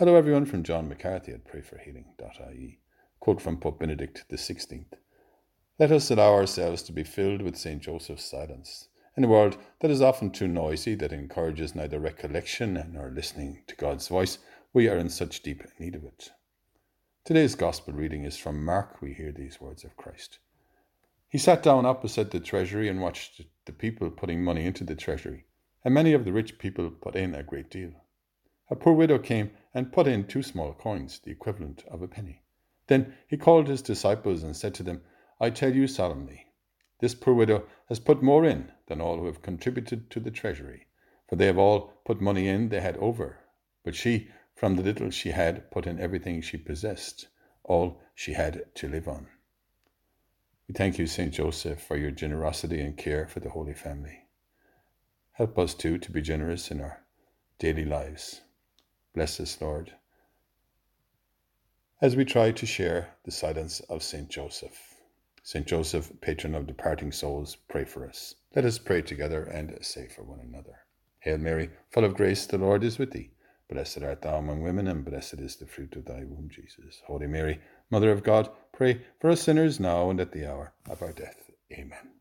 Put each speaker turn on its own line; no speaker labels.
Hello, everyone, from John McCarthy at prayforhealing.ie. Quote from Pope Benedict XVI Let us allow ourselves to be filled with St. Joseph's silence. In a world that is often too noisy, that encourages neither recollection nor listening to God's voice, we are in such deep need of it. Today's Gospel reading is from Mark. We hear these words of Christ. He sat down opposite the treasury and watched the people putting money into the treasury, and many of the rich people put in a great deal. A poor widow came and put in two small coins, the equivalent of a penny. Then he called his disciples and said to them, I tell you solemnly, this poor widow has put more in than all who have contributed to the treasury, for they have all put money in they had over. But she, from the little she had, put in everything she possessed, all she had to live on. We thank you, St. Joseph, for your generosity and care for the Holy Family. Help us too to be generous in our daily lives. Bless us, Lord, as we try to share the silence of St. Joseph. St. Joseph, patron of departing souls, pray for us. Let us pray together and say for one another. Hail Mary, full of grace, the Lord is with thee. Blessed art thou among women, and blessed is the fruit of thy womb, Jesus. Holy Mary, Mother of God, pray for us sinners now and at the hour of our death. Amen.